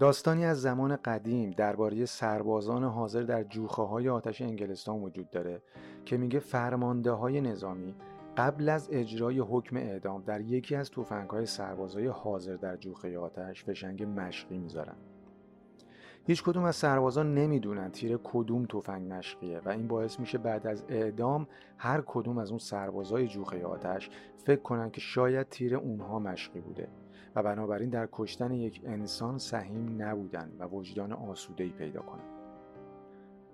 داستانی از زمان قدیم درباره سربازان حاضر در جوخه های آتش انگلستان وجود داره که میگه فرمانده های نظامی قبل از اجرای حکم اعدام در یکی از توفنگ های سربازای حاضر در جوخه آتش فشنگ مشقی می‌ذارن. هیچ کدوم از سربازان نمی‌دونن تیر کدوم تفنگ مشقیه و این باعث میشه بعد از اعدام هر کدوم از اون سربازای جوخه آتش فکر کنن که شاید تیر اونها مشقی بوده. و بنابراین در کشتن یک انسان سهیم نبودن و وجدان آسوده ای پیدا کنن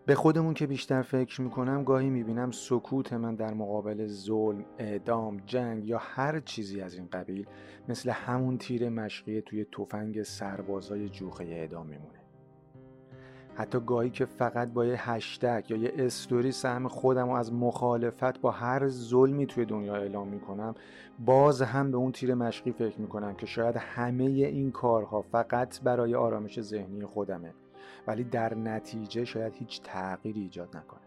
به خودمون که بیشتر فکر می‌کنم گاهی می‌بینم سکوت من در مقابل ظلم، اعدام، جنگ یا هر چیزی از این قبیل مثل همون تیر مشقی توی تفنگ سربازای جوخه اعدام میمونه. حتی گاهی که فقط با یه هشتگ یا یه استوری سهم خودم و از مخالفت با هر ظلمی توی دنیا اعلام می‌کنم باز هم به اون تیر مشقی فکر می‌کنم که شاید همه این کارها فقط برای آرامش ذهنی خودمه. ولی در نتیجه شاید هیچ تغییری ایجاد نکنه.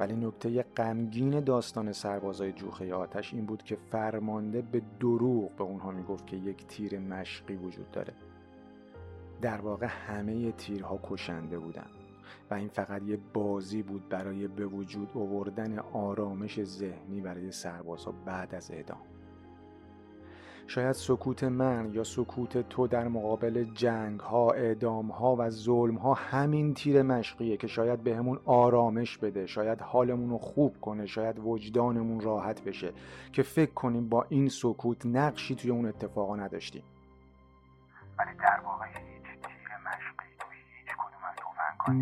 ولی نکته غمگین داستان سربازای جوخه آتش این بود که فرمانده به دروغ به اونها می‌گفت که یک تیر مشقی وجود داره. در واقع همه تیرها کشنده بودند و این فقط یه بازی بود برای به وجود آوردن آرامش ذهنی برای سربازها بعد از اعدام. شاید سکوت من یا سکوت تو در مقابل جنگ ها، اعدام ها و ظلم ها همین تیر مشقیه که شاید بهمون آرامش بده شاید حالمون رو خوب کنه شاید وجدانمون راحت بشه که فکر کنیم با این سکوت نقشی توی اون اتفاقا نداشتیم. ولی در واقع به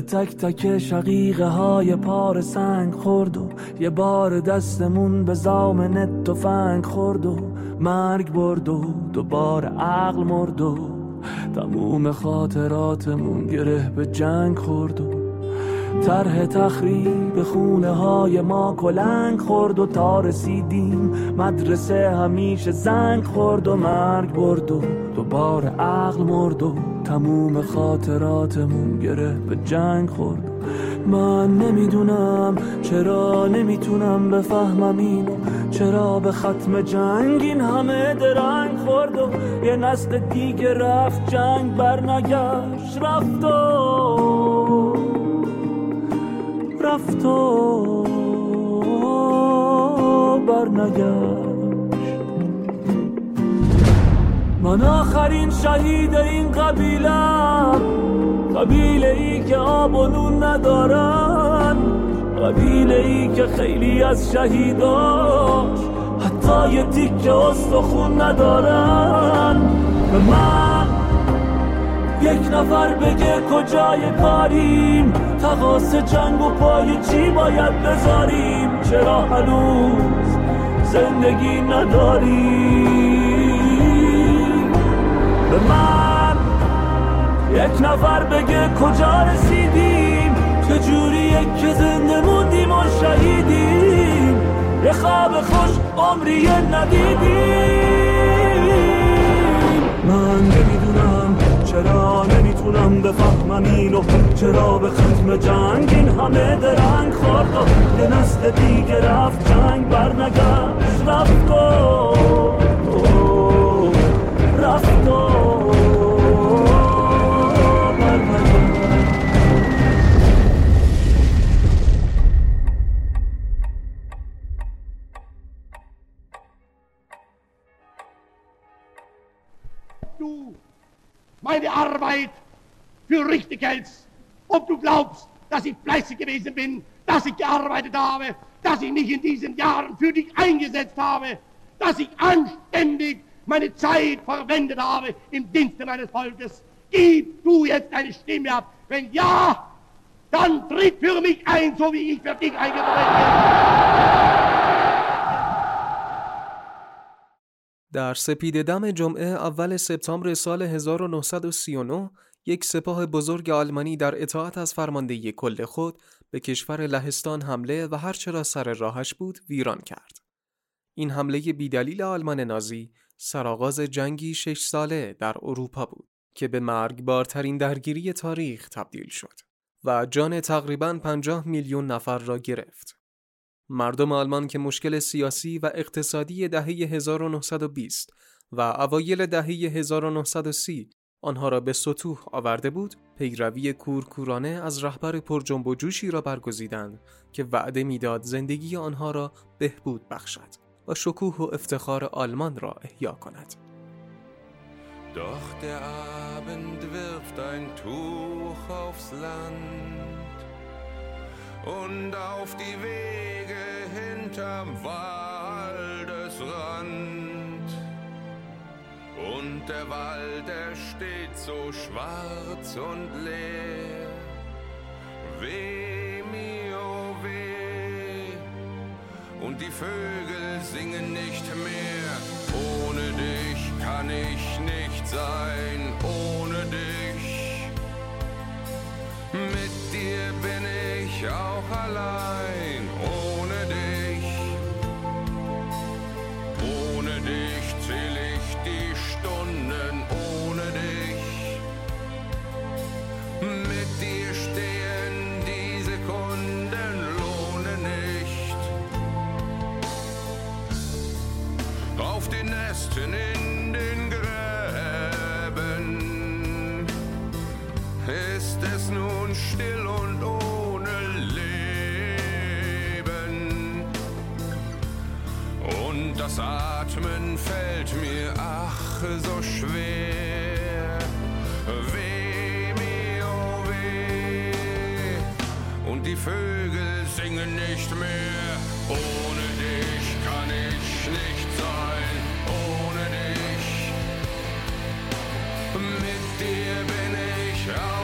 تک تک شقیقه های پار سنگ خورد و یه بار دستمون به زامن تفنگ خورد و مرگ برد و دوباره عقل مرد و تموم خاطراتمون گره به جنگ خورد و طرح تخریب خونه های ما کلنگ خورد و تا رسیدیم. مدرسه همیشه زنگ خورد و مرگ برد و دوباره عقل مرد و تموم خاطراتمون گره به جنگ خورد. من نمی‌دونم چرا نمی‌تونم بفهمم اینو. چرا به ختم جنگ این همه درنگ خورد و یه نسل دیگه رفت جنگ برنگشت رفت و رفت و برنگشت من آخرین شهید این قبیلم قبیله ای که آب و نون ندارن قبیله ای که خیلی از شهیداش حتی یه تیک استخون ندارن. به من یک نفر بگه کجای کاریم؟ تقاس جنگ و پای چی باید بذاریم؟ چرا هنوز زندگی نداریم؟ به من یک نفر بگه کجا رسیدیم؟ چجوریه که زنده موندیم و شهیدیم؟ یه خواب خوش عمری ندیدیم. من چرا نمی‌تونم بفهمم اینو؟ چرا به ختم جنگ این همه درنگ خورد و یه نسل دیگه رفت جنگ برنگشت. رفت و رفت و meine Arbeit für richtig hältst. Ob du glaubst, dass ich fleißig gewesen bin, dass ich gearbeitet habe, dass ich mich in diesen Jahren für dich eingesetzt habe, dass ich anständig meine Zeit verwendet habe im Dienste meines Volkes. Gib du jetzt deine Stimme ab. Wenn ja, dann tritt für mich ein, so wie ich für dich eingetreten bin. در سپید دم جمعه اول سپتامبر سال 1939 یک سپاه بزرگ آلمانی در اطاعت از فرماندهی کل خود به کشور لهستان حمله و هرچه را سر راهش بود ویران کرد. این حمله بیدلیل آلمان نازی سرآغاز جنگی شش ساله در اروپا بود که به مرگبارترین درگیری تاریخ تبدیل شد و جان تقریبا 50 میلیون نفر را گرفت. مردم آلمان که مشکل سیاسی و اقتصادی دهه 1920 و اوایل دهه 1930 آنها را به سطوح آورده بود، پیروی کورکورانه از رهبر پرجنب و جوشی را برگزیدند که وعده می‌داد زندگی آنها را بهبود بخشد و شکوه و افتخار آلمان را احیا کند. Doch der Abend wirft ein Tuch aufs Land und auf die Wege hinterm Waldesrand. Und der Wald, der steht so schwarz und leer. Weh mir, oh weh. Und die Vögel singen nicht mehr. Ohne dich kann ich nicht sein. Ohne dich. 小海来。Ach so schwer. Weh mir, oh weh. Und die Vögel singen nicht mehr. Ohne dich kann ich nicht sein. Ohne dich. Mit dir bin ich auch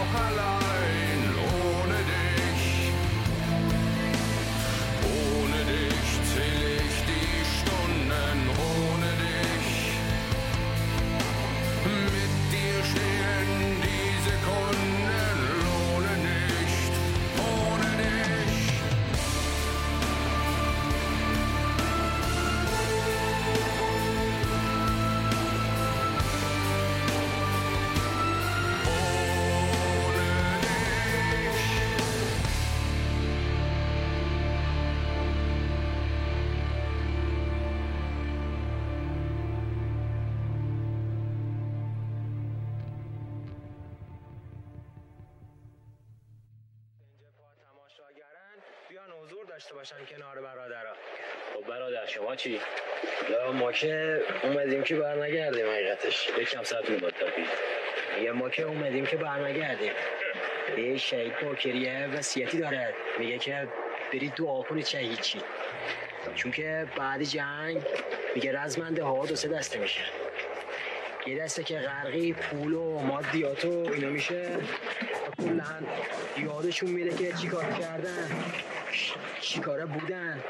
داشته باشن کنار برادرها. خب برادر شما چی؟ یا ما که اومدیم که بر نگردیم حقیقتش یکم ساعت مبادل یا ما که اومدیم که بر نگردیم یه شهید باکریه وصیتی داره. میگه که برید دعا کنید شهید چی چون که بعد جنگ میگه رزمنده ها دو سه دسته میشه یه دسته که غرقی پول و مادیات و اینا میشه. و کلا یادشون میره که چی کار کردن. چی کاره بودن.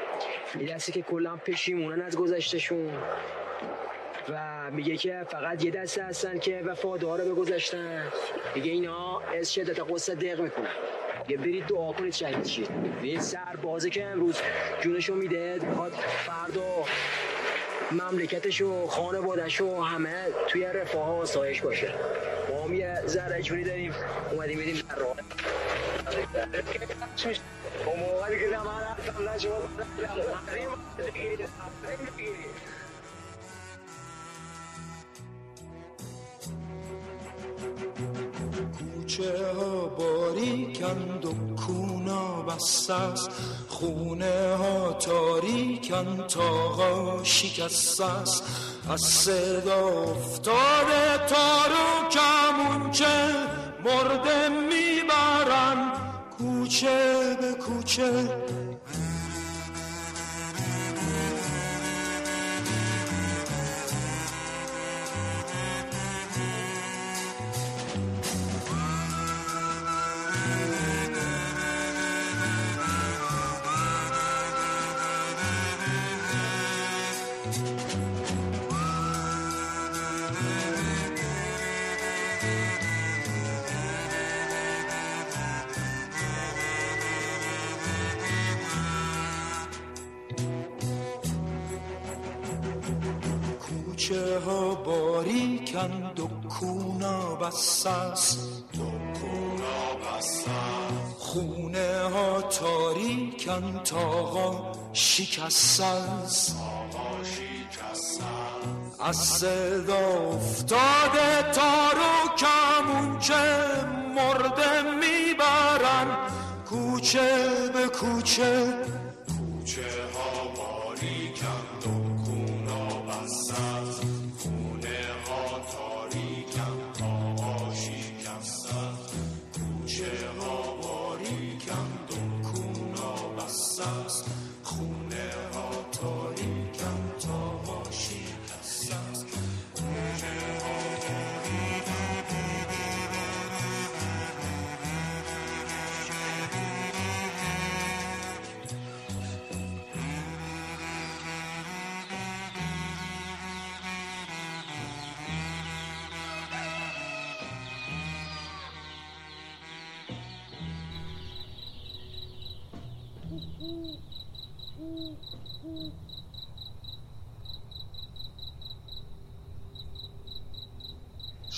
یه دسته که کلا پشیمونن از گذشتشون و میگه که فقط یه دسته هستن که وفادار به گذشتن. میگه اینا از شدت قصه دق می‌کنن. یه برید دعا کنید شهید شید این سربازه که امروز جونشو میده می‌خواد فردا مملکتش و خانوادش و همه توی رفاه و آسایش باشه. ما هم یه ذره جونی داریم. اومدیم میدیم در راه. کوچه ها باریکند و کونا بسته است. خونه ها تاریکند تاقا شکسته است. از صدا افتاده تارو کمونچه مرده می‌برن کوچه به کوچه. باریکند و کونا بسته است. خونه ها تاریکن تاقا شکست است. از صدا افتاده تار و کمون که مرده می‌برن. کوچه به کوچه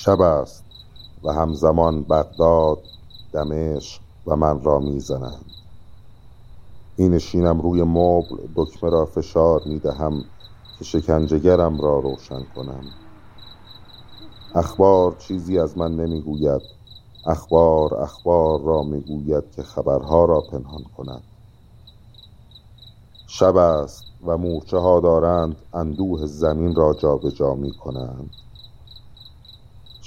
شب است و همزمان بغداد دمشق و من را می‌زنند. می نشینم روی مبل دکمه را فشار می دهم که شکنجهگرم را روشن کنم. اخبار چیزی از من نمی‌گوید. اخبار اخبار را می‌گوید که خبرها را پنهان کند. شب است و مورچه ها دارند اندوه زمین را جابجا می کنند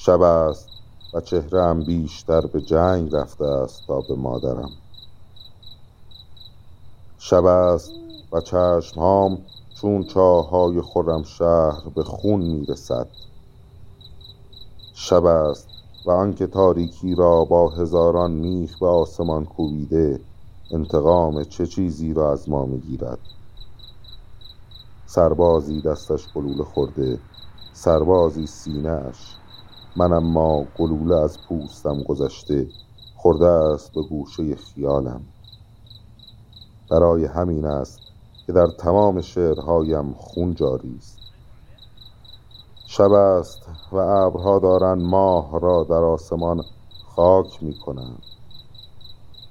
شب است و چهرهام بیشتر به جنگ رفته است تا به مادرم. شب است و چشمهام چون چاهای خورم شهر به خون می‌رسد. شب است و آنکه تاریکی را با هزاران میخ به آسمان کوبیده انتقام چه چیزی را از ما می‌گیرد؟ سربازی دستش گلوله خورده سربازی سینه اش من اما گلوله از پوستم گذشته خورده است به گوشه خیالم. برای همین است که در تمام شعرهایم خون جاری است. شب است و ابرها دارند ماه را در آسمان خاک می کنند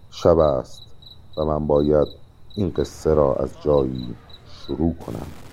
شب است و من باید این قصه را از جایی شروع کنم.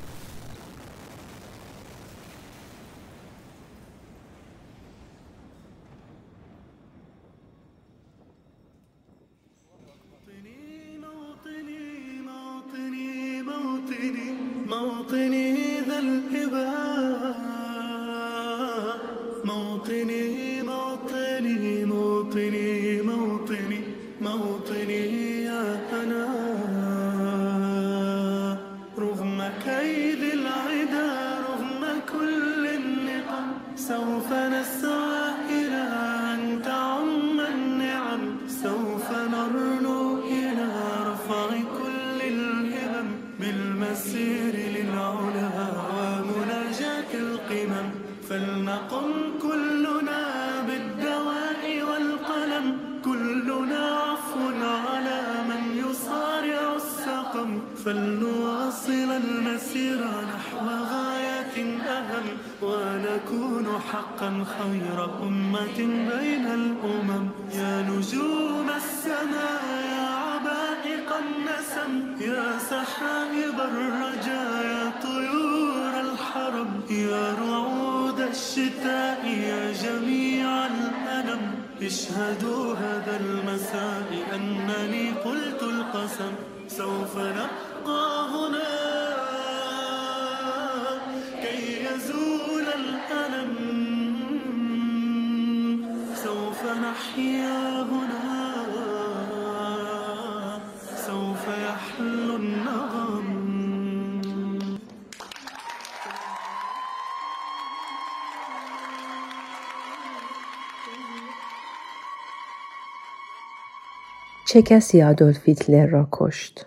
چه کسی آدولف هیتلر را کشت؟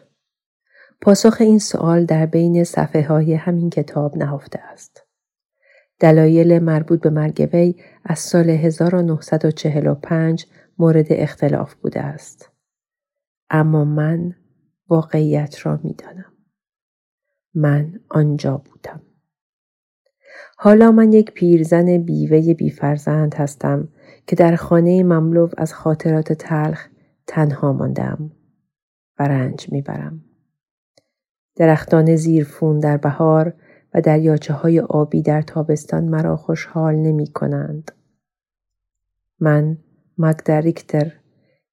پاسخ این سوال در بین صفحه های همین کتاب نهفته است. دلایل مربوط به مرگ وی از سال 1945 مورد اختلاف بوده است. اما من واقعیت را می دانم. من آنجا بودم. حالا من یک پیرزن بیوه بیفرزند هستم که در خانه مملو از خاطرات تلخ تنها ماندم و رنج می‌برم. درختان زیرفون در بهار و دریاچه های آبی در تابستان مرا خوشحال نمی کنند. من مگدریکتر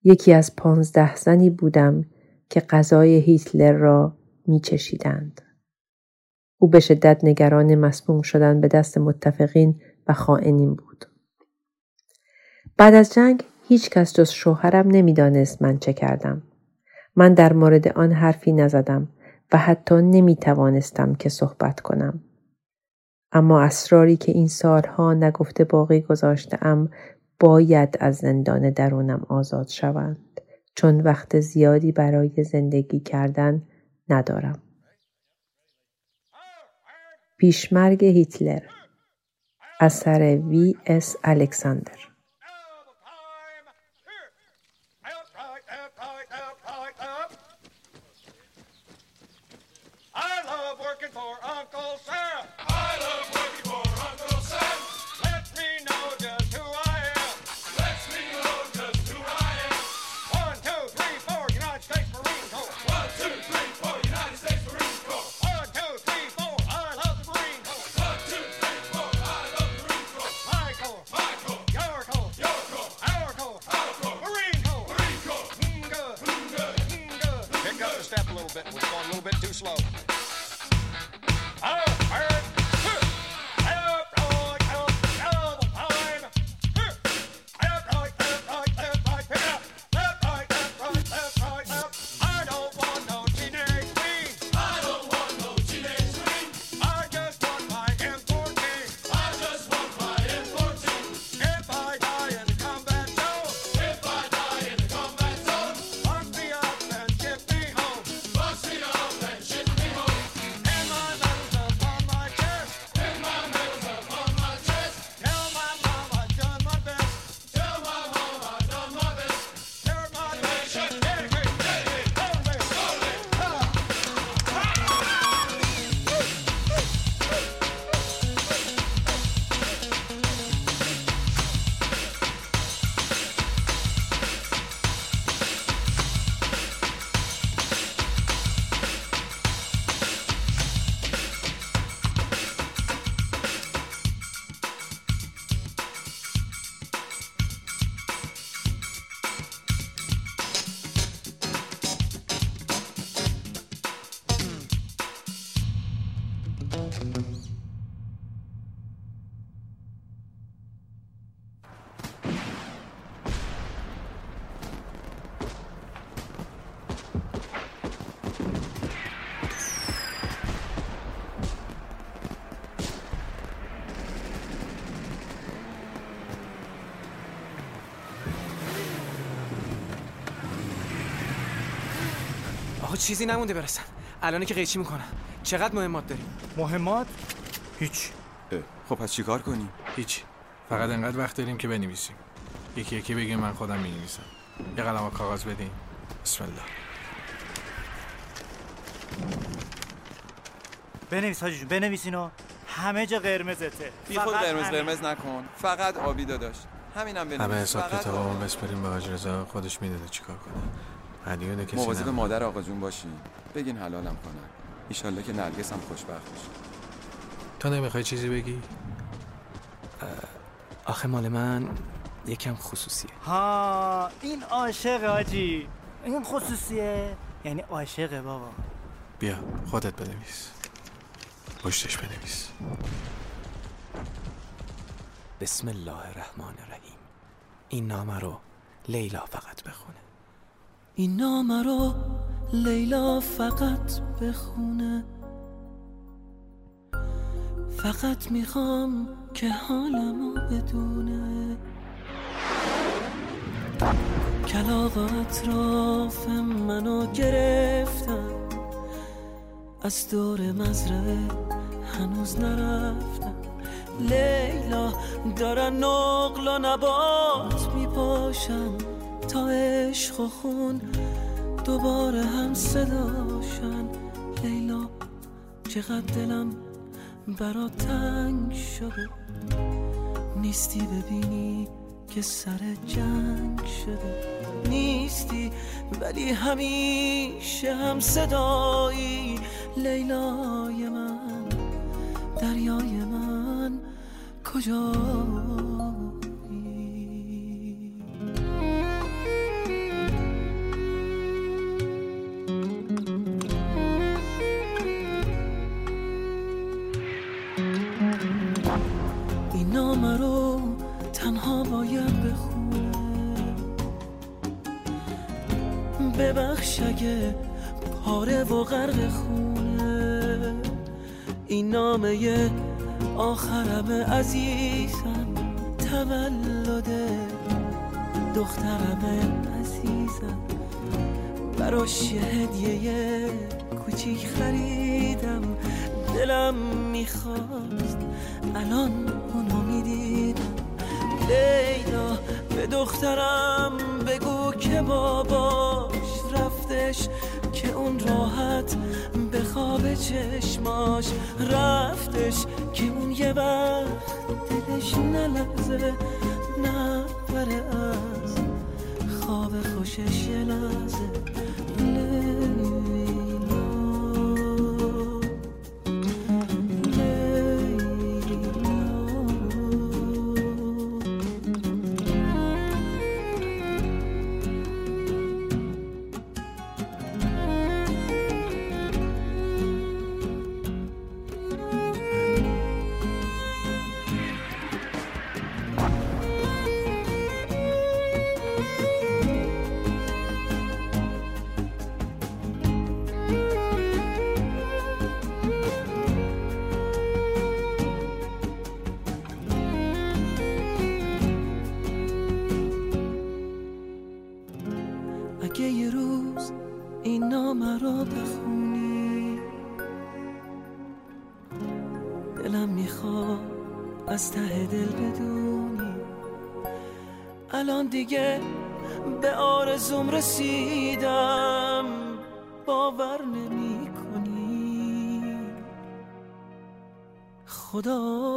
یکی از پانزده زنی بودم که غذای هیتلر را می چشیدند. او به شدت نگران مسموم شدن به دست متفقین و خائنین بود. بعد از جنگ هیچ کس جز شوهرم نمی‌دانست من چه کردم. من در مورد آن حرفی نزدم و حتی نمی توانستم که صحبت کنم. اما اسراری که این سالها نگفته باقی گذاشتم باید از زندان درونم آزاد شوند چون وقت زیادی برای زندگی کردن ندارم. پیشمرگ هیتلر اثر وی اس الکساندر It's going a little bit too slow. چیزی نمونده برسن الان که قیچی می‌کنم. چقدر مهمات داریم مهمات؟ هیچ. خب پس چیکار کنیم؟ هیچ. فقط انقدر وقت داریم که بنویسیم. یکی یکی بگیم من خودم می‌نویسم. یه قلم کاغذ بدین. بسم الله. بنویس حاجی جون بنویس اینو همه جا قرمزته. بی خود قرمز قرمز نکن. فقط آبی داداش. همینم بنویس. همه حساب کتابمون بسپریم به حاج رضا خودش می‌داده چیکار کنه. هدیه کسی مواظب مادر آقا جون باشین. بگین حلالم کنن ایشالله که نرگس هم خوشبخت باشه تو نمی‌خوای چیزی بگی؟ آخه مال من یکم خصوصیه. ها این عاشق آجی. این خصوصیه؟ یعنی عاشقه بابا. بیا خودت بنویس. پشتش بنویس. بسم الله الرحمن الرحیم. این نامه رو لیلا فقط بخونه. این نامه رو لیلا فقط بخونه فقط می‌خوام که حالمو بدونه. کلاغ اطراف منو گرفتن. از دور مزرعه هنوز نرفتم لیلا دارن نقل و نبات میپاشن. تا عشق و خون دوباره هم صداشن. لیلا چقدر دلم برا تنگ شده. نیستی ببینی که سر جنگ شده. نیستی ولی همیشه هم صدایی. لیلای من دریای من کجا؟ اگه پاره و غرق خونه. این نامه آخرم عزیزم تولد دخترم عزیزم. براش یه هدیه کوچیک خریدم. دلم می‌خواست الان اونو می‌دیدم. لیلا به دخترم بگو که باباش رفتش که اون راحت به خواب چشماش رفتش که اون یه وقت دلش نلرزه نبره از خواب خوشش یه لحظه. از ته دل بدونی. الان دیگه به آرزوم رسیدم. باور نمی کنی خدا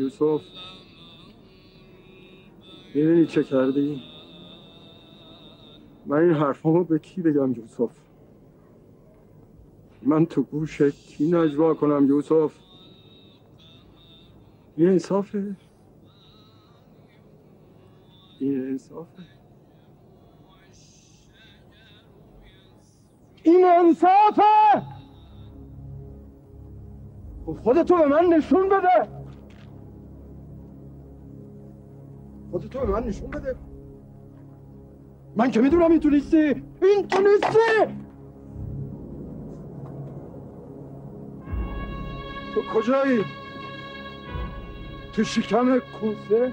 یوسف. می‌بینی چه کردی؟ من این به کی بگم یوسف؟ من تو گوش کی نجوا کنم یوسف؟ این انصافه. این انصافه. این انصافه! خب خودتو به من نشون بده! خودتو به من نشون بده من که می‌دونم این تو نیستی این تو نیستی تو کجایی تو شکم کوسه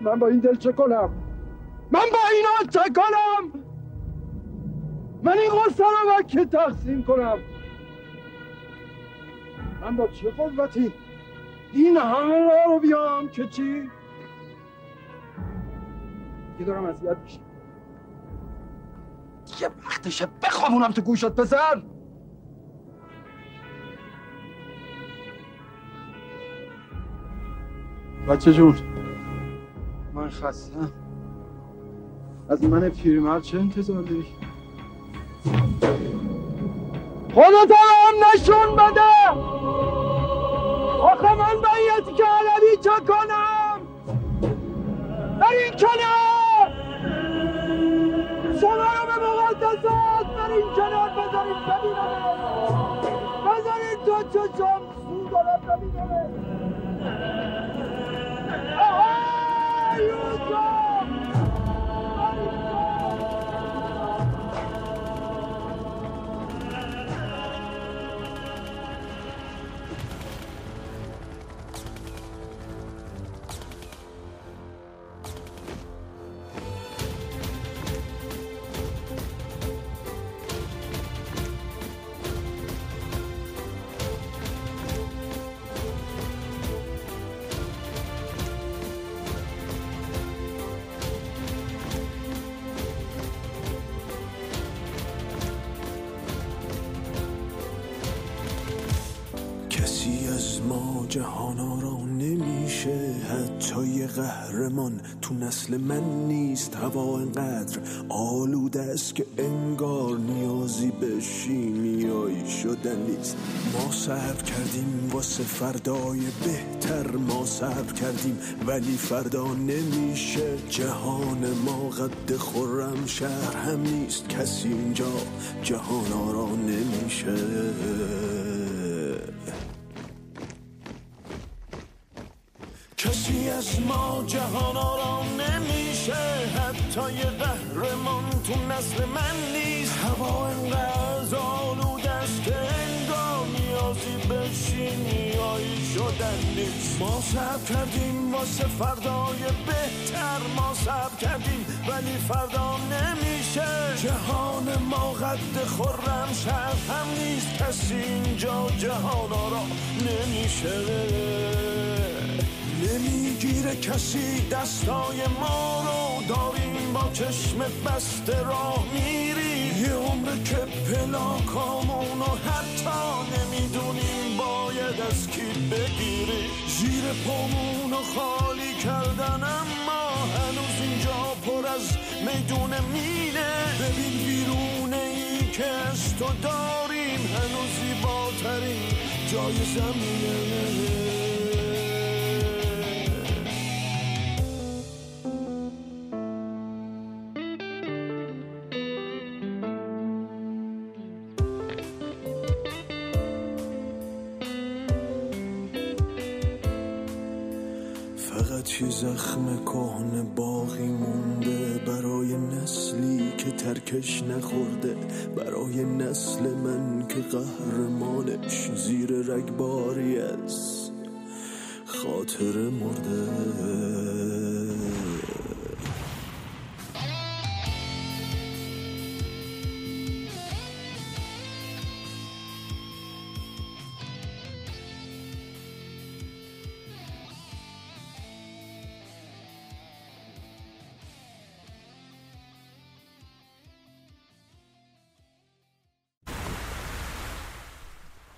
من با این دل چه کنم من با اینا چه کنم من این قصه رو که تقسیم کنم من با چه قوتی این همه را رو بیام که چی؟ که دارم اذیت میشم. یه وقتشه بخوابونم تو گوشت پسر! بچه جون من خستم. از من پیرمرد چه انتظار داری؟ خودت هم نشون بده! آخه من باید که علوی چه کنم؟ در این کنار! شما رو به مقدسات در این کنار بذارید ببینم. بذارید تو چشم سو دارم ببینم. آها ما جهانا را نمیشه. حتی یه قهرمان تو نسل من نیست. هوا انقدر آلوده است که انگار نیازی به شیمیایی شدن نیست. ما صبر کردیم واسه فردای بهتر. ما صبر کردیم ولی فردا نمیشه. جهان ما قد خورم شهر هم نیست. کسی اینجا جهانا را نمیشه. جهانا را نمیشه. حتی یه قهرمان تو نسل من نیست. هوا انقدر است که انگار نیازی به شیمیایی شدن نیست. ما صبر کردیم واسه فردای بهتر ما صبر کردیم ولی فردا نمیشه. جهان ما قد خورم شهر هم نیست. کسی اینجا جهانا را نمیشه. نمی‌گیره کسی دستای ما رو. داریم با چشم بسته راه میری. یه عمر که پلاکامونو حتی نمی‌دونیم باید از کی بگیری. زیر پامونو خالی کردن اما هنوز اینجا پر از میدون مینه ببین بیرونه ای که از تو داریم. هنوز زیباترین جای زمینه. یه زخم کهنه باقی مونده برای نسلی که ترکش نخورده برای نسل من که قهرمانش زیر رگباری از خاطر مرده.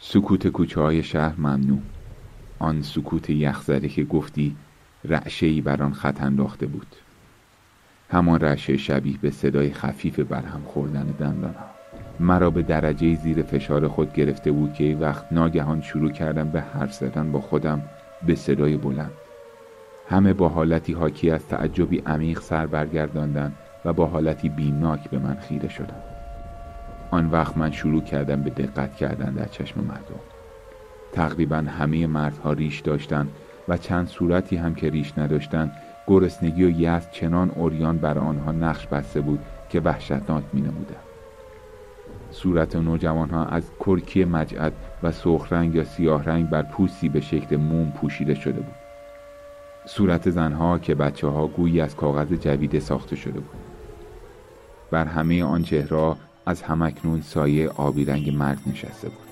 سکوت کوچه های شهر ممنوع. آن سکوت یخزده که گفتی رعشه‌ای بر آن خط انداخته بود. همان رعشه شبیه به صدای خفیف برهم خوردن دندانها مرا به درجه زیر فشار خود گرفته بود که وقت ناگهان شروع کردم به حرف زدن با خودم به صدای بلند. همه با حالتی حاکی از تعجبی عمیق سر برگرداندن و با حالتی بیمناک به من خیره شدند. آن وقت من شروع کردم به دقت کردن در چشم مردم. تقریبا همه مردها ریش داشتند و چند صورتی هم که ریش نداشتند گرسنگی و یأس چنان اوریان بر آنها نقش بسته بود که وحشتناک می نمودن. صورت نوجوانها از کرکی مجعد و سرخ رنگ یا سیاه رنگ بر پوستی به شکل موم پوشیده شده بود. صورت زنها که بچه ها گویی از کاغذ جویده ساخته شده بود. بر همه آن چهره از همکنون سایه آبی رنگ مرگ نشسته بود.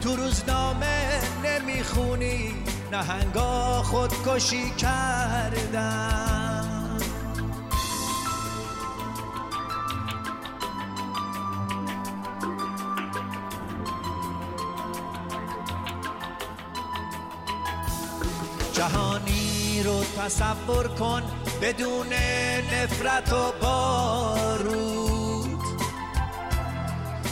تو روزنامه نمی‌خونی نهنگا خودکشی کردن جهانی رو تصور کن بدون نفرت و بارون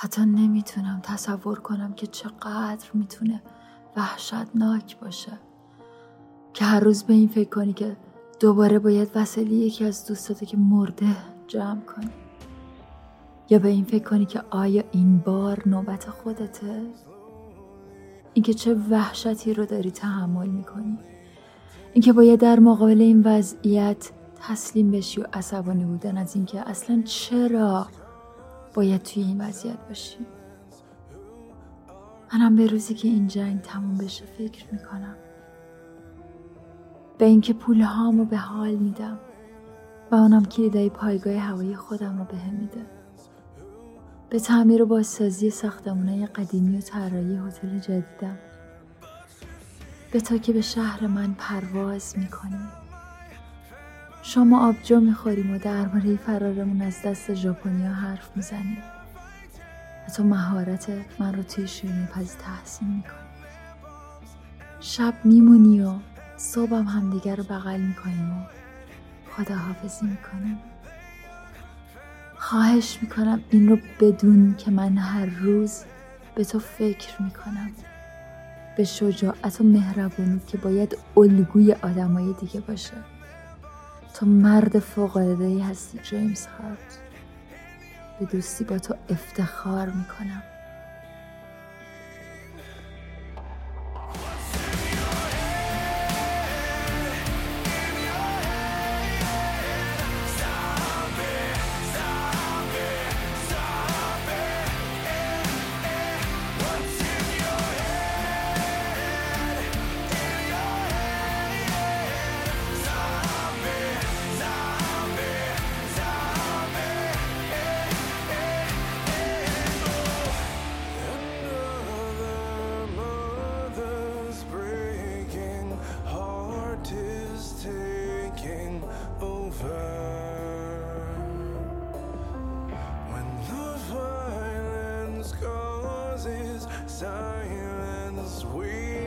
حتی نمی‌تونم تصور کنم که چقدر می‌تونه وحشتناک باشه. که هر روز به این فکر کنی که دوباره باید وسیله یکی از دوستاته که مرده جمع کنی. یا به این فکر کنی که آیا این بار نوبت خودته؟ اینکه چه وحشتی رو داری تحمل می‌کنی. اینکه باید در مقابل این وضعیت تسلیم بشی و عصبانی بودن از اینکه اصلا چرا باید توی این وضعیت باشی منم به روزی که این جنگ تموم بشه فکر می‌کنم. به اینکه پول هامو به حال میدم و اونم کلیدای پایگاه هوایی خودم رو بهم میده. به تعمیر و بازسازی ساختمونه قدیمی و طراحی هتل جدیدم. به تا که به شهر من پرواز می‌کنیم. شما آبجو می‌خوریم و درباره فرارمون از دست ژاپنیا حرف می‌زنیم. و تو مهارت من رو توی شیرینی پزی تحسین می‌کنی شب میمونی و صبحم همدیگر رو بغل می‌کنیم و خداحافظی می‌کنیم. خواهش می‌کنم این رو بدون که من هر روز به تو فکر می‌کنم. به شجاعت و مهربونی که باید الگوی آدمای دیگه باشه. تو مرد فوق‌العاده‌ای هستی جیمز هارت. به دوستی با تو افتخار می‌کنم. Silence, we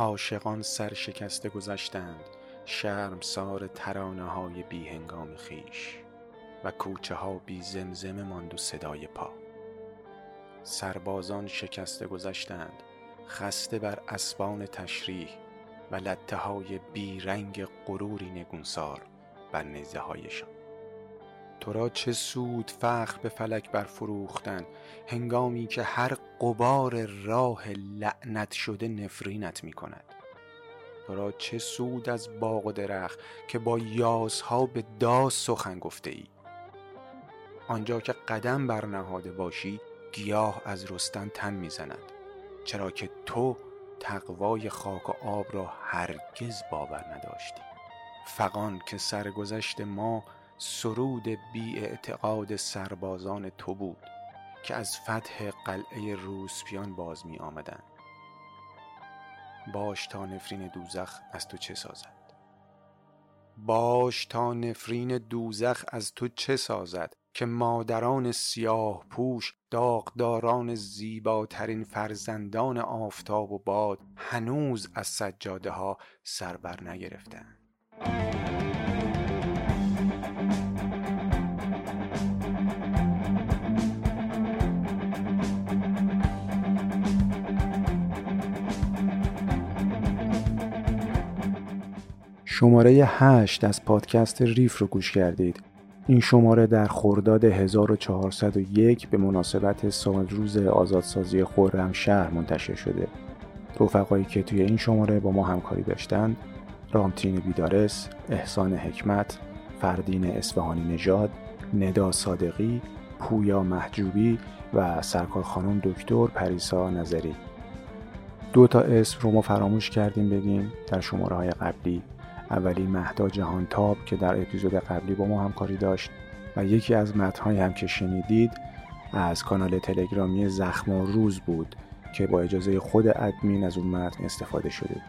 عاشقان سرشکسته گذشتند شرمسار ترانه های بی هنگام خیش و کوچه ها بی زمزمه ماند و صدای پا. سربازان شکسته گذشتند خسته بر اسبان تشریح و لطه های بی رنگ غروری نگونسار بر نیزه هایشان تو را چه سود فخر به فلک برفروختن؟ هنگامی که هر قبار راه لعنت شده نفرینت می کند تو را چه سود از باغ و درخت که با یازها به داس سخن گفته ای؟ آنجا که قدم برنهاده باشی گیاه از رستن تن می‌زند. چرا که تو تقوای خاک و آب را هرگز باور نداشتی. فقان که سرگذشت ما سرود بی اعتقاد سربازان تو بود که از فتح قلعه روسپیان باز می آمدن. باش تا نفرین دوزخ از تو چه سازد باش تا نفرین دوزخ از تو چه سازد که مادران سیاه پوش داغداران زیباترین فرزندان آفتاب و باد هنوز از سجاده ها سر بر نگرفتند شماره 8 از پادکست ریف رو گوش کردید. این شماره در خرداد 1401 به مناسبت سالروز آزادسازی خرمشهر منتشر شده. رفقایی که توی این شماره با ما همکاری داشتند رامتین بیدارس، احسان حکمت، فردین اصفهانی نژاد، ندا صادقی، پویا محجوبی و سرکار خانم دکتر پریسا نظری. دو تا اسم رو ما فراموش کردیم بگیم در شماره های قبلی اولی مهدا جهانتاب که در اپیزود قبلی با ما همکاری داشت و یکی از متنهایی هم که شنیدید از کانال تلگرامی زخم و روز بود که با اجازه خود ادمین از اون متن استفاده شده